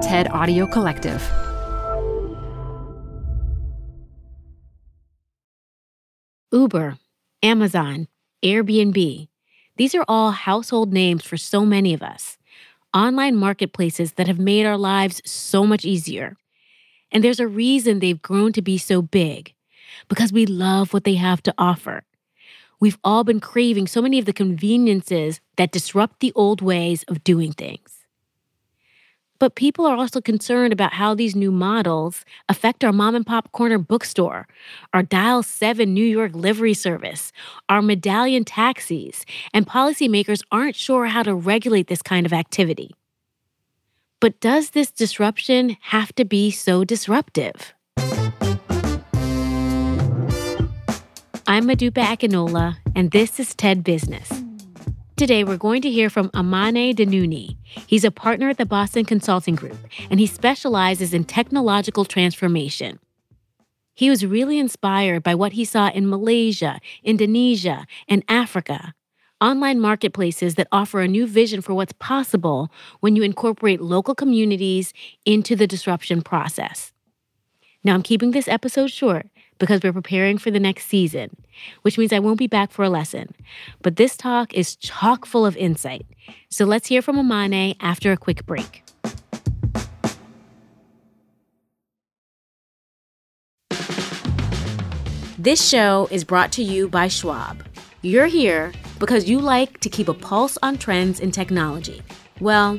TED Audio Collective. Uber, Amazon, Airbnb. These are all household names for so many of us. Online marketplaces that have made our lives so much easier. And there's a reason they've grown to be so big because we love what they have to offer. We've all been craving so many of the conveniences that disrupt the old ways of doing things. But people are also concerned about how these new models affect our mom and pop corner bookstore, our Dial 7 New York livery service, our medallion taxis, and policymakers aren't sure how to regulate this kind of activity. But does this disruption have to be so disruptive? I'm Modupe Akinola, and this is TED Business. Today, we're going to hear from Amane Dannouni. He's a partner at the Boston Consulting Group, and he specializes in technological transformation. He was really inspired by what he saw in Malaysia, Indonesia, and Africa online marketplaces that offer a new vision for what's possible when you incorporate local communities into the disruption process. Now, I'm keeping this episode short because we're preparing for the next season, which means I won't be back for a lesson. But this talk is chock full of insight. So let's hear from Amane after a quick break. This show is brought to you by Schwab. You're here because you like to keep a pulse on trends in technology. Well,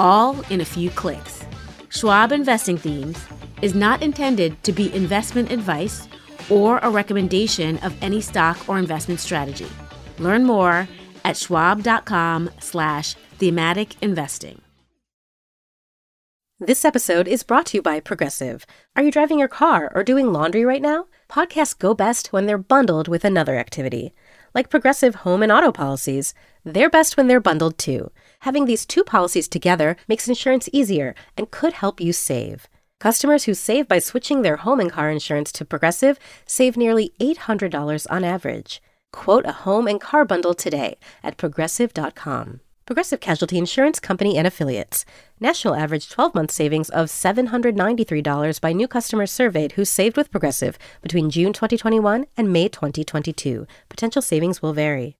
all in a few clicks. Schwab Investing Themes is not intended to be investment advice or a recommendation of any stock or investment strategy. Learn more at schwab.com slash thematic investing. This episode is brought to you by Progressive. Are you driving your car or doing laundry right now? Podcasts go best when they're bundled with another activity. Like Progressive home and auto policies, they're best when they're bundled too. Having these two policies together makes insurance easier and could help you save. Customers who save by switching their home and car insurance to Progressive save nearly $800 on average. Quote a home and car bundle today at progressive.com. Progressive Casualty Insurance Company and Affiliates. National average 12 month savings of $793 by new customers surveyed who saved with Progressive between June 2021 and May 2022. Potential savings will vary.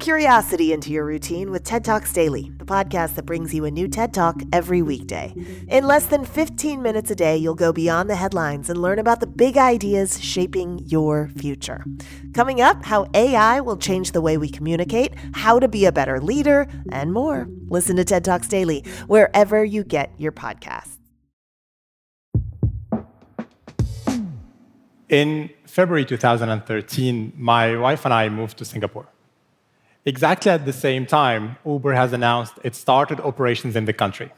Curiosity into your routine with TED Talks Daily, the podcast that brings you a new TED Talk every weekday. In less than 15 minutes a day, you'll go beyond the headlines and learn about the big ideas shaping your future. Coming up, how AI will change the way we communicate, how to be a better leader, and more. Listen to TED Talks Daily wherever you get your podcasts. In February 2013, my wife and I moved to Singapore. Exactly at the same time, Uber has announced it started operations in the country.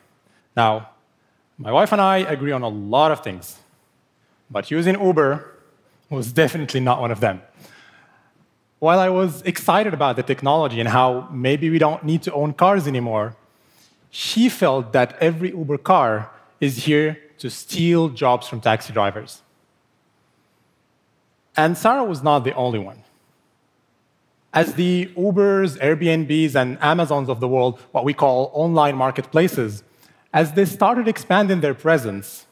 Now, my wife and I agree on a lot of things, but using Uber was definitely not one of them. While I was excited about the technology and how maybe we don't need to own cars anymore, she felt that every Uber car is here to steal jobs from taxi drivers. And Sarah was not the only one as the Ubers, Airbnbs, and Amazons of the world, what we call online marketplaces, as they started expanding their presence,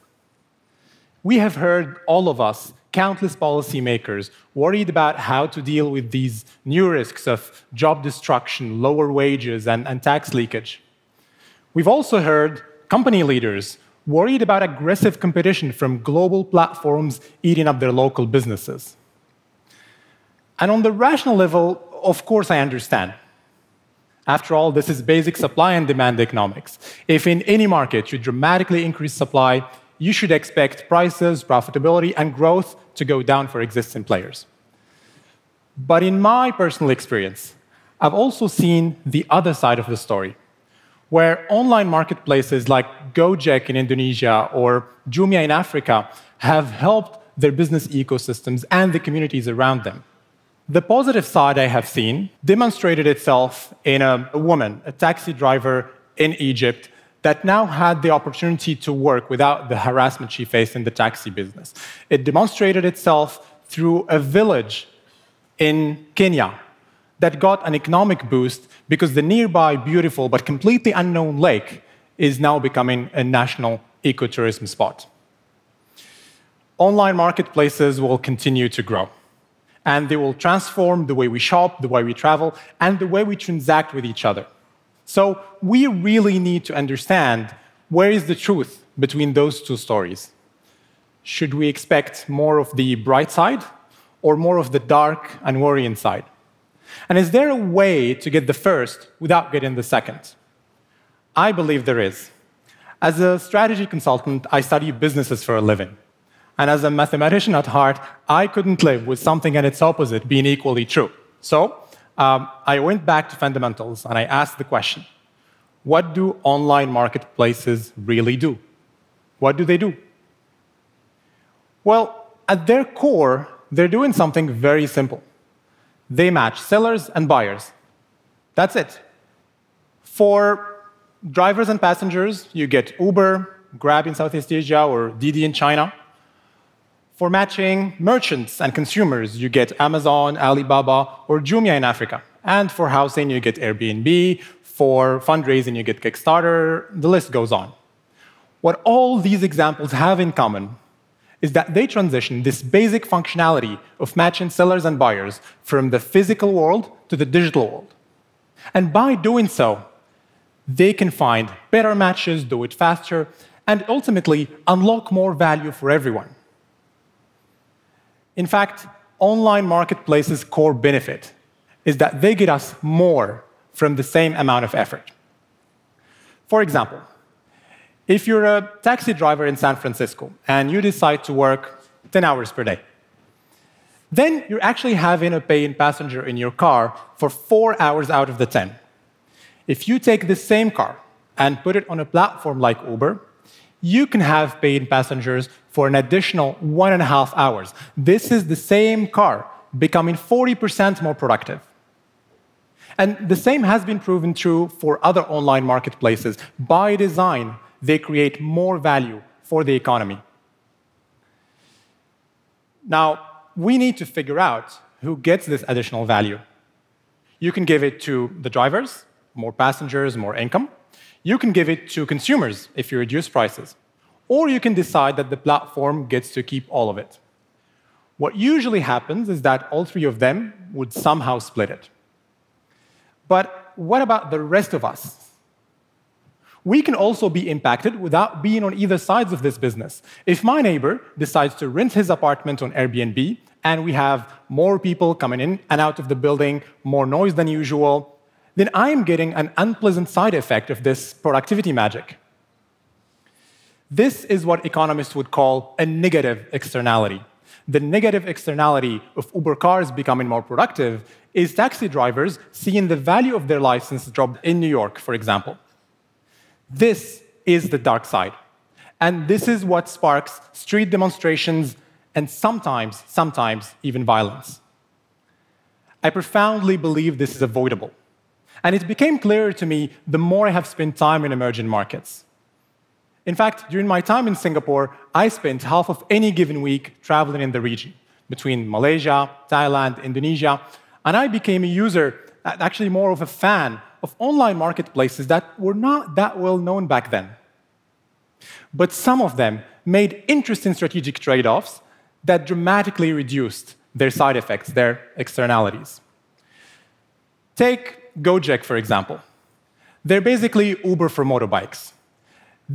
we have heard, all of us, countless policymakers worried about how to deal with these new risks of job destruction, lower wages, and, and tax leakage. We've also heard company leaders worried about aggressive competition from global platforms eating up their local businesses. And on the rational level, of course, I understand. After all, this is basic supply and demand economics. If in any market you dramatically increase supply, you should expect prices, profitability, and growth to go down for existing players. But in my personal experience, I've also seen the other side of the story, where online marketplaces like Gojek in Indonesia or Jumia in Africa have helped their business ecosystems and the communities around them. The positive side I have seen demonstrated itself in a, a woman, a taxi driver in Egypt, that now had the opportunity to work without the harassment she faced in the taxi business. It demonstrated itself through a village in Kenya that got an economic boost because the nearby beautiful but completely unknown lake is now becoming a national ecotourism spot. Online marketplaces will continue to grow, and they will transform the way we shop, the way we travel, and the way we transact with each other. So we really need to understand where is the truth between those two stories. Should we expect more of the bright side or more of the dark and worrying side? And is there a way to get the first without getting the second? I believe there is. As a strategy consultant, I study businesses for a living. And as a mathematician at heart, I couldn't live with something and its opposite being equally true. So um, I went back to fundamentals and I asked the question what do online marketplaces really do? What do they do? Well, at their core, they're doing something very simple. They match sellers and buyers. That's it. For drivers and passengers, you get Uber, Grab in Southeast Asia, or Didi in China. For matching merchants and consumers, you get Amazon, Alibaba, or Jumia in Africa. And for housing, you get Airbnb. For fundraising, you get Kickstarter. The list goes on. What all these examples have in common is that they transition this basic functionality of matching sellers and buyers from the physical world to the digital world. And by doing so, they can find better matches, do it faster, and ultimately unlock more value for everyone. In fact, online marketplaces' core benefit is that they get us more from the same amount of effort. For example, if you're a taxi driver in San Francisco and you decide to work 10 hours per day, then you're actually having a paying passenger in your car for four hours out of the 10. If you take the same car and put it on a platform like Uber, you can have paying passengers for an additional one and a half hours. This is the same car becoming 40% more productive. And the same has been proven true for other online marketplaces. By design, they create more value for the economy. Now, we need to figure out who gets this additional value. You can give it to the drivers, more passengers, more income. You can give it to consumers if you reduce prices. Or you can decide that the platform gets to keep all of it. What usually happens is that all three of them would somehow split it. But what about the rest of us? we can also be impacted without being on either sides of this business. If my neighbor decides to rent his apartment on Airbnb and we have more people coming in and out of the building, more noise than usual, then I'm getting an unpleasant side effect of this productivity magic. This is what economists would call a negative externality. The negative externality of Uber cars becoming more productive is taxi drivers seeing the value of their license drop in New York, for example. This is the dark side. And this is what sparks street demonstrations and sometimes, sometimes even violence. I profoundly believe this is avoidable. And it became clearer to me the more I have spent time in emerging markets. In fact, during my time in Singapore, I spent half of any given week traveling in the region between Malaysia, Thailand, Indonesia, and I became a user, actually more of a fan of online marketplaces that were not that well known back then. But some of them made interesting strategic trade offs that dramatically reduced their side effects, their externalities. Take Gojek, for example. They're basically Uber for motorbikes.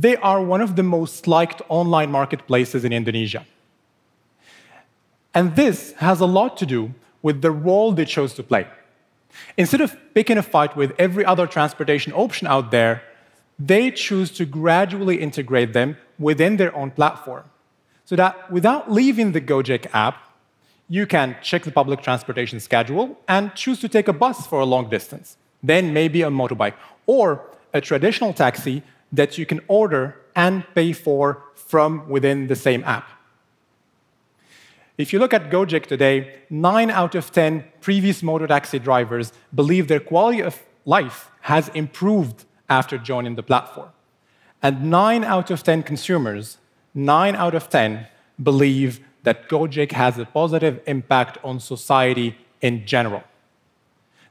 They are one of the most liked online marketplaces in Indonesia. And this has a lot to do with the role they chose to play. Instead of picking a fight with every other transportation option out there, they choose to gradually integrate them within their own platform. So that without leaving the Gojek app, you can check the public transportation schedule and choose to take a bus for a long distance, then maybe a motorbike, or a traditional taxi that you can order and pay for from within the same app. If you look at Gojek today, nine out of 10 previous motor taxi drivers believe their quality of life has improved after joining the platform. And nine out of 10 consumers, nine out of 10, believe that Gojek has a positive impact on society in general.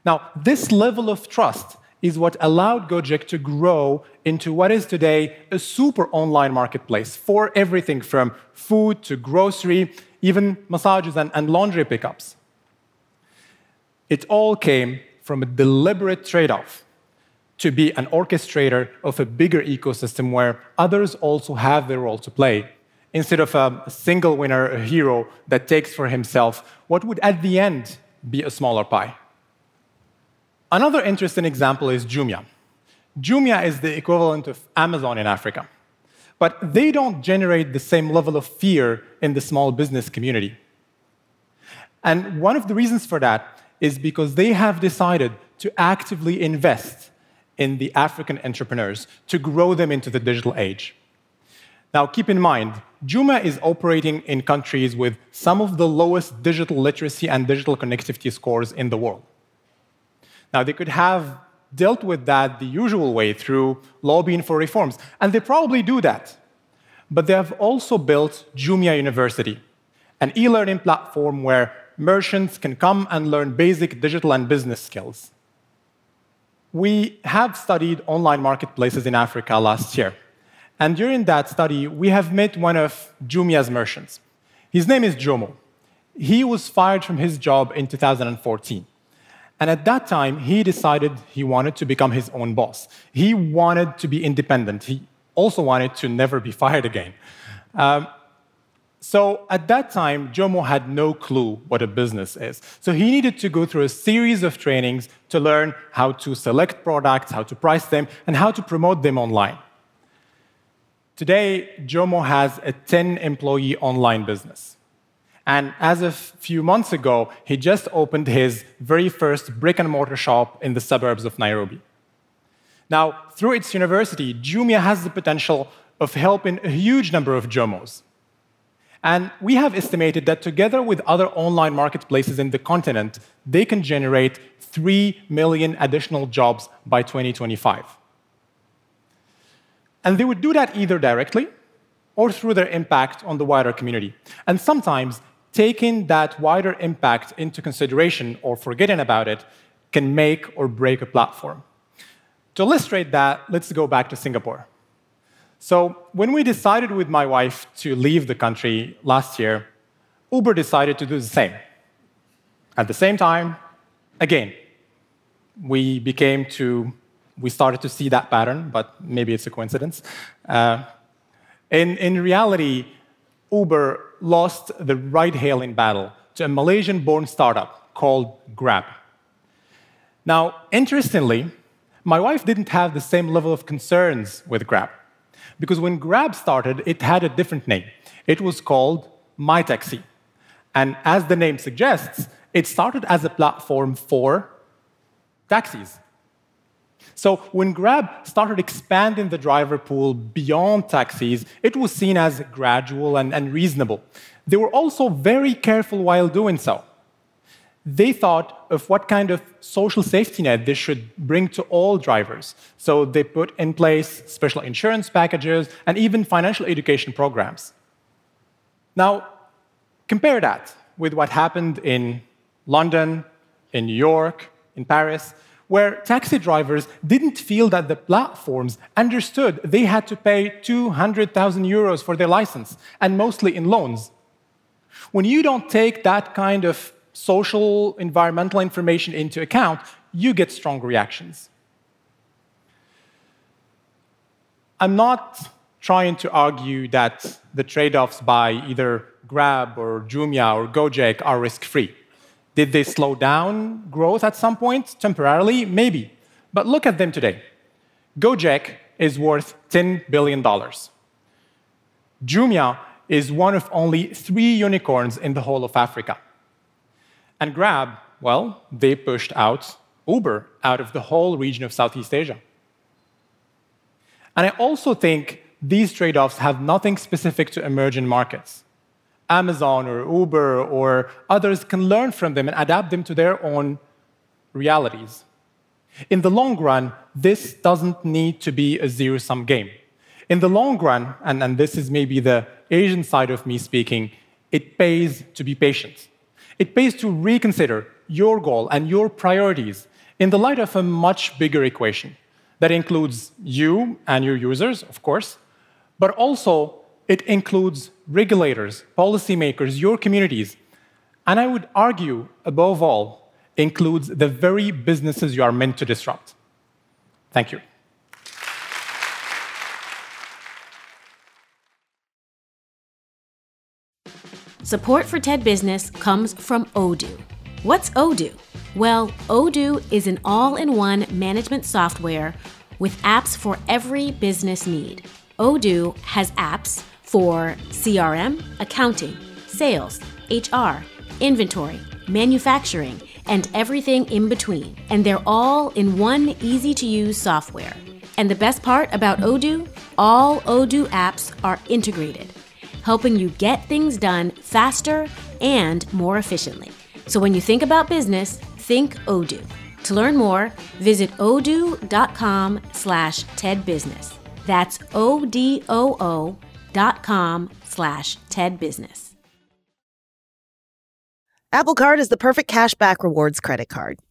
Now, this level of trust is what allowed Gojek to grow into what is today a super online marketplace for everything from food to grocery, even massages and, and laundry pickups. It all came from a deliberate trade off to be an orchestrator of a bigger ecosystem where others also have their role to play, instead of a single winner, a hero that takes for himself what would at the end be a smaller pie. Another interesting example is Jumia. Jumia is the equivalent of Amazon in Africa, but they don't generate the same level of fear in the small business community. And one of the reasons for that is because they have decided to actively invest in the African entrepreneurs to grow them into the digital age. Now, keep in mind, Jumia is operating in countries with some of the lowest digital literacy and digital connectivity scores in the world. Now, they could have dealt with that the usual way through lobbying for reforms, and they probably do that. But they have also built Jumia University, an e learning platform where merchants can come and learn basic digital and business skills. We have studied online marketplaces in Africa last year, and during that study, we have met one of Jumia's merchants. His name is Jomo. He was fired from his job in 2014. And at that time, he decided he wanted to become his own boss. He wanted to be independent. He also wanted to never be fired again. Um, so at that time, Jomo had no clue what a business is. So he needed to go through a series of trainings to learn how to select products, how to price them, and how to promote them online. Today, Jomo has a 10 employee online business. And as of a few months ago, he just opened his very first brick and mortar shop in the suburbs of Nairobi. Now, through its university, Jumia has the potential of helping a huge number of Jomos. And we have estimated that together with other online marketplaces in the continent, they can generate 3 million additional jobs by 2025. And they would do that either directly or through their impact on the wider community. And sometimes taking that wider impact into consideration or forgetting about it can make or break a platform. To illustrate that, let's go back to Singapore. So, when we decided with my wife to leave the country last year, Uber decided to do the same. At the same time, again, we became to, we started to see that pattern, but maybe it's a coincidence. Uh, in, in reality, Uber lost the ride hailing battle to a Malaysian born startup called Grab. Now, interestingly, my wife didn't have the same level of concerns with Grab because when Grab started, it had a different name. It was called MyTaxi. And as the name suggests, it started as a platform for taxis. So when Grab started expanding the driver pool beyond taxis, it was seen as gradual and, and reasonable. They were also very careful while doing so. They thought of what kind of social safety net they should bring to all drivers. So they put in place special insurance packages and even financial education programs. Now, compare that with what happened in London, in New York, in Paris where taxi drivers didn't feel that the platforms understood they had to pay 200,000 euros for their license, and mostly in loans. When you don't take that kind of social, environmental information into account, you get strong reactions. I'm not trying to argue that the trade offs by either Grab or Jumia or Gojek are risk free. Did they slow down growth at some point temporarily? Maybe. But look at them today. Gojek is worth $10 billion. Jumia is one of only three unicorns in the whole of Africa. And Grab, well, they pushed out Uber out of the whole region of Southeast Asia. And I also think these trade offs have nothing specific to emerging markets. Amazon or Uber or others can learn from them and adapt them to their own realities. In the long run, this doesn't need to be a zero sum game. In the long run, and, and this is maybe the Asian side of me speaking, it pays to be patient. It pays to reconsider your goal and your priorities in the light of a much bigger equation that includes you and your users, of course, but also it includes regulators, policymakers, your communities, and I would argue, above all, includes the very businesses you are meant to disrupt. Thank you. Support for TED Business comes from Odoo. What's Odoo? Well, Odoo is an all in one management software with apps for every business need. Odoo has apps for CRM, accounting, sales, HR, inventory, manufacturing, and everything in between. And they're all in one easy to use software. And the best part about Odoo? All Odoo apps are integrated, helping you get things done faster and more efficiently. So when you think about business, think Odoo. To learn more, visit odoo.com slash tedbusiness. That's O-D-O-O dot com slash tedbusiness. Apple Card is the perfect cashback rewards credit card.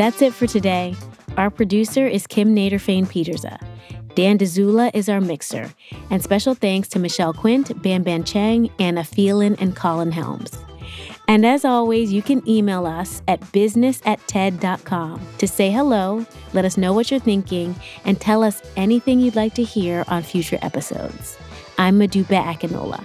That's it for today. Our producer is Kim Nederveen Pieterse. Dan Dzula is our mixer. And special thanks to Michelle Quint, Ban Ban Cheng, Anna Phelan, and Colin Helms. And as always, you can email us at business at TED.com to say hello, let us know what you're thinking, and tell us anything you'd like to hear on future episodes. I'm Modupe Akinola.